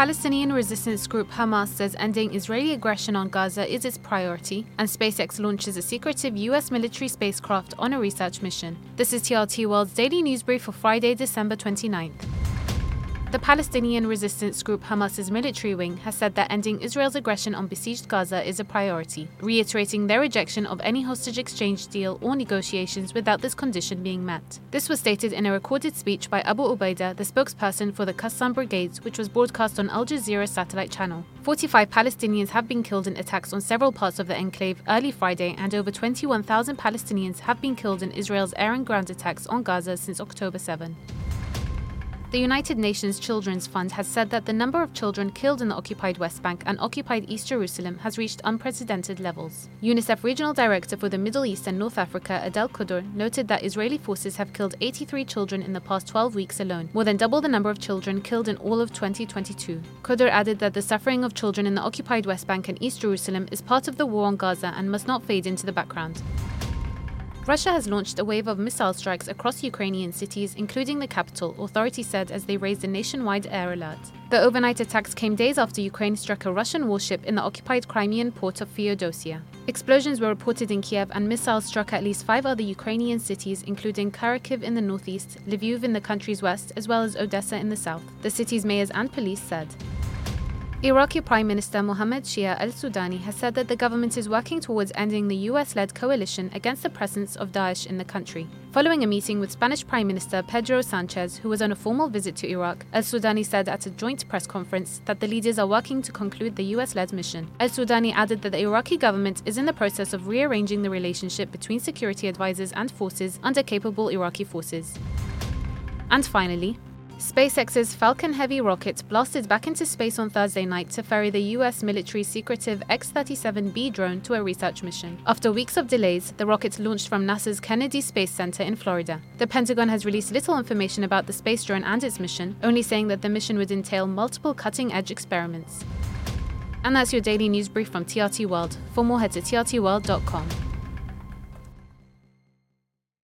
Palestinian resistance group Hamas says ending Israeli aggression on Gaza is its priority, and SpaceX launches a secretive US military spacecraft on a research mission. This is TRT World's daily news brief for Friday, December 29th. The Palestinian resistance group Hamas's military wing has said that ending Israel's aggression on besieged Gaza is a priority, reiterating their rejection of any hostage exchange deal or negotiations without this condition being met. This was stated in a recorded speech by Abu Ubaida, the spokesperson for the Qassam Brigades, which was broadcast on Al Jazeera satellite channel. 45 Palestinians have been killed in attacks on several parts of the enclave early Friday, and over 21,000 Palestinians have been killed in Israel's air and ground attacks on Gaza since October 7. The United Nations Children's Fund has said that the number of children killed in the occupied West Bank and occupied East Jerusalem has reached unprecedented levels. UNICEF Regional Director for the Middle East and North Africa, Adele Khodr, noted that Israeli forces have killed 83 children in the past 12 weeks alone, more than double the number of children killed in all of 2022. Khodr added that the suffering of children in the occupied West Bank and East Jerusalem is part of the war on Gaza and must not fade into the background. Russia has launched a wave of missile strikes across Ukrainian cities, including the capital, authorities said as they raised a nationwide air alert. The overnight attacks came days after Ukraine struck a Russian warship in the occupied Crimean port of Feodosia. Explosions were reported in Kiev, and missiles struck at least five other Ukrainian cities, including Kharkiv in the northeast, Lviv in the country's west, as well as Odessa in the south, the city's mayors and police said. Iraqi Prime Minister Mohammed Shia al Sudani has said that the government is working towards ending the US led coalition against the presence of Daesh in the country. Following a meeting with Spanish Prime Minister Pedro Sanchez, who was on a formal visit to Iraq, al Sudani said at a joint press conference that the leaders are working to conclude the US led mission. Al Sudani added that the Iraqi government is in the process of rearranging the relationship between security advisors and forces under capable Iraqi forces. And finally, SpaceX's Falcon Heavy rocket blasted back into space on Thursday night to ferry the US military's secretive X 37B drone to a research mission. After weeks of delays, the rocket launched from NASA's Kennedy Space Center in Florida. The Pentagon has released little information about the space drone and its mission, only saying that the mission would entail multiple cutting edge experiments. And that's your daily news brief from TRT World. For more, head to trtworld.com.